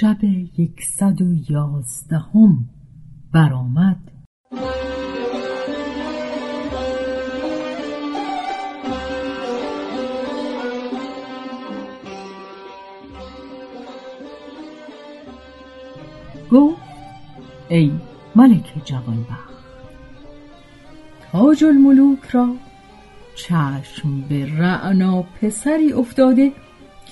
شب یکصد و یازدهم برآمد. ای ملک جوانبخت تاج الملوک را چشم به رعنا پسری افتاده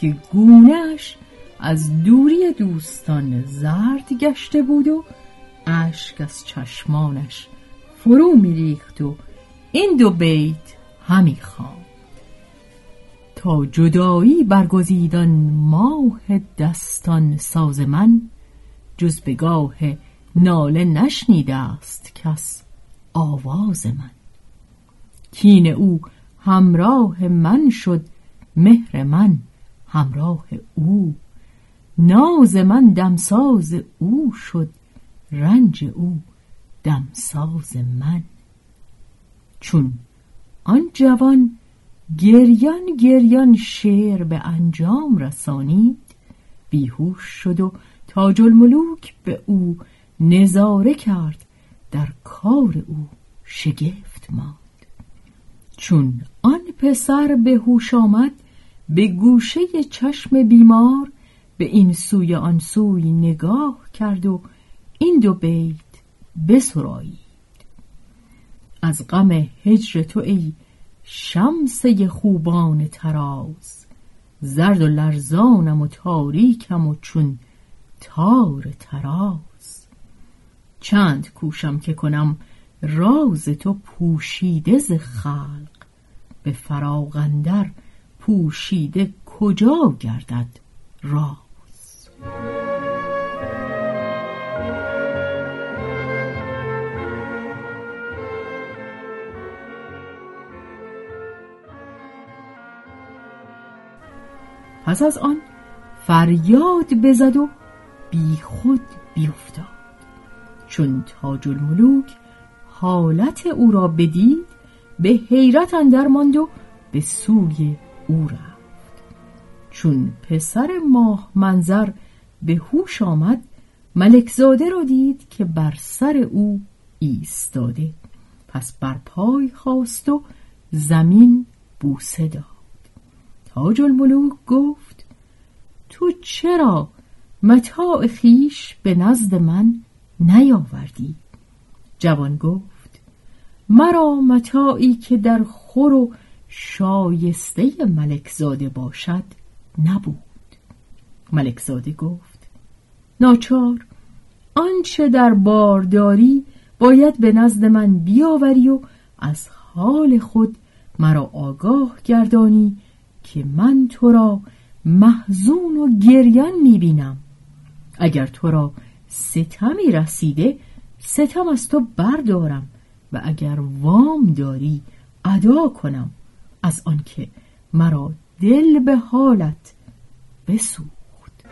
که گونهش از دوری دوستان زرد گشته بود و اشک از چشمانش فرو میریخت و این دو بیت همی خواند. تا جدایی برگزیدان ماه دستان ساز من جز به گاه ناله نشنیده است کس آواز من. کین او همراه من شد مهر من همراه او. ناز من دمساز او شد رنج او دمساز من. چون آن جوان گریان گریان شعر به انجام رسانید بیهوش شد و تاج الملوک به او نظاره کرد در کار او شگفت ماند. چون آن پسر به هوش آمد به گوشه چشم بیمار به این سوی آن سوی نگاه کرد و این دو بیت بسرایید. از غم هجر تو ای شمسه خوبان تراز زرد و لرزانم و تاریکم و چون تار تراز چند کوشم که کنم راز تو پوشیده ز خلق به فراغندر پوشیده کجا گردد راز پس از آن فریاد بزد و بی خود بیفتاد. چون تاج الملوک حالت او را بدید به حیرت اندر ماند و به سوی او رفت. چون پسر ماه منظر به هوش آمد ملکزاده را دید که بر سر او ایستاده. پس بر پای خواست و زمین بوسه داد. تاج الملوک گفت تو چرا متاع خیش به نزد من نیاوردی؟ جوان گفت مرا متاعی که در خور و شایسته ملکزاده باشد نبود. ملکزاده گفت ناچار آنچه در بارداری باید به نزد من بیاوری و از حال خود مرا آگاه گردانی که من تو را محزون و گریان می‌بینم. اگر تو را ستمی رسیده ستم از تو بردارم و اگر وام داری ادا کنم. از آنکه مرا دل به حالت بسوخت.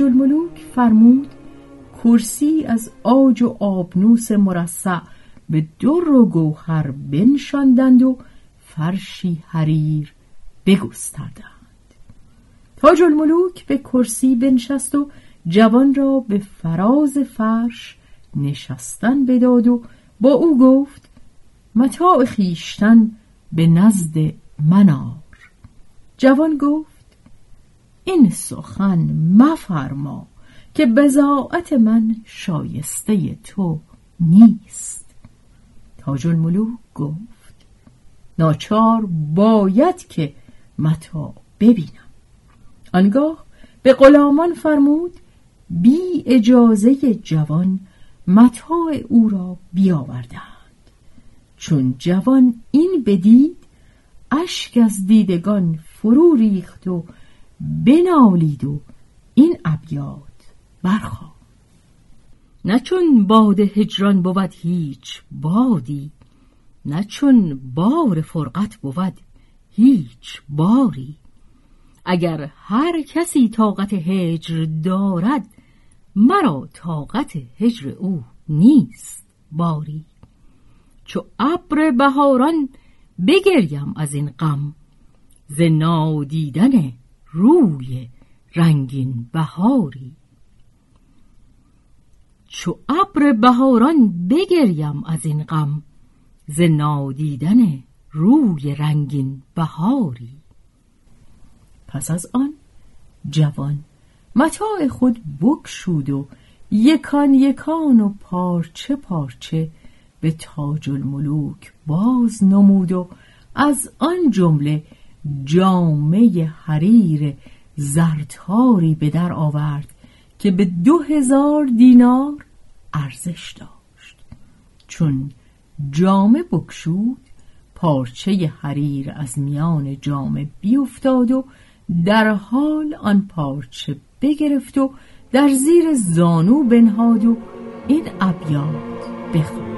تاج الملوک فرمود کرسی از آج و آبنوس مرصع به در و گوهر بنشاندند و فرشی حریر بگستردند. تاج الملوک به کرسی بنشست و جوان را به فراز فرش نشستن بداد و با او گفت متاع خیشتن به نزد منار. جوان گفت این سخن مفرما که بزاعت من شایسته تو نیست. تاج الملوک گفت ناچار باید که متا ببینم. آنگاه به غلامان فرمود بی اجازه جوان متاع او را بیاوردند چون جوان این بدید اشک از دیدگان فرو ریخت و بنالید و این ابیات برخا. نه چون باد هجران بود هیچ بادی نه چون بار فرقت بود هیچ باری. اگر هر کسی طاقت هجر دارد مرا طاقت هجر او نیست باری. چو ابر بهاران بگریم از این غم ز نادیدن روی رنگین بهاری. چو ابر بهاران بگریم از این غم ز نادیدن روی رنگین بهاری. پس از آن جوان متاع خود بکشود و یکان یکان و پارچه پارچه به تاج الملوک باز نمود و از آن جمله جامعه حریر زرتاری به در آورد که به دو هزار دینار ارزش داشت. چون جامه بکشود پارچه حریر از میان جامه بیفتاد و در حال آن پارچه بگرفت و در زیر زانو بنهاد و این ابیات بخواند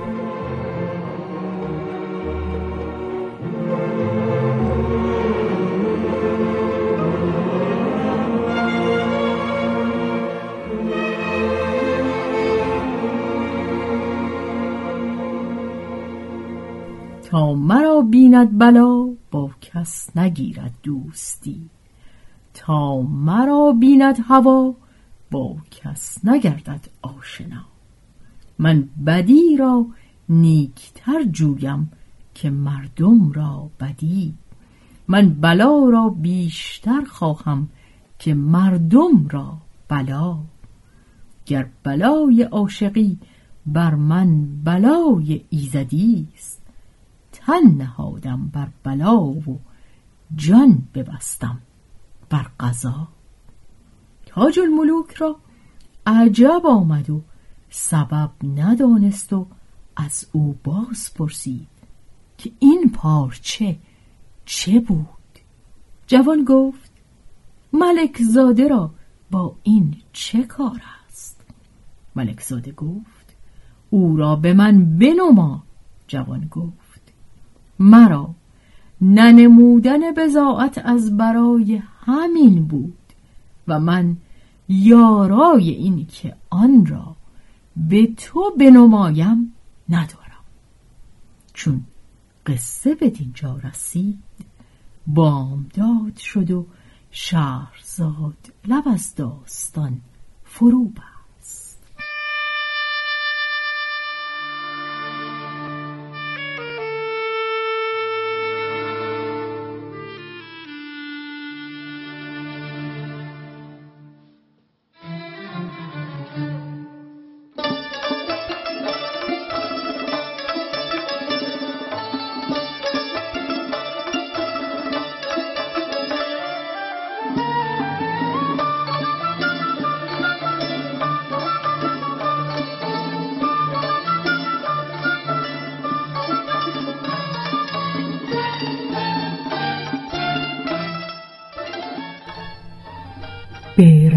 مرا بیند بلا با کس نگیرد دوستی. تا مرا بیند هوا با کس نگردد آشنا. من بدی را نیکتر جویم که مردم را بدی. من بلا را بیشتر خواهم که مردم را بلا. گر بلای عاشقی بر من بلای ایزدی است تن نهادم بر بلا و جان ببستم بر قضا. تاج الملوک را عجب آمد و سبب ندانست و از او باز پرسید که این پارچه چه بود؟ جوان گفت ملک زاده را با این چه کار است؟ ملک زاده گفت او را به من بنما جوان گفت. مرا. ننمودن بزاعت از برای همین بود و من یارای این که آن را به تو بنمایم ندارم. چون قصه به دینجا رسید بامداد شد و شهرزاد لب از داستان فرو